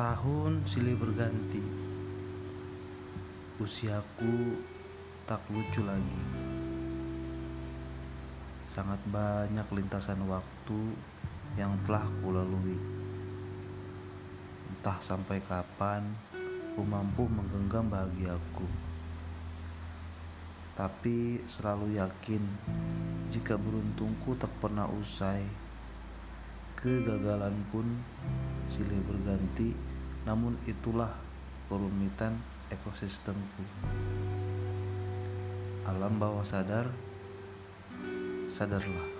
pun silih berganti. Usiaku tak lucu lagi. Sangat banyak lintasan waktu yang telah kulalui. Entah sampai kapan ku mampu menggenggam bahagiaku. Tapi selalu yakin jika beruntungku tak pernah usai. Kegagalan pun silih berganti, namun itulah kerumitan ekosistemku. Alam bawah sadar, sadarlah.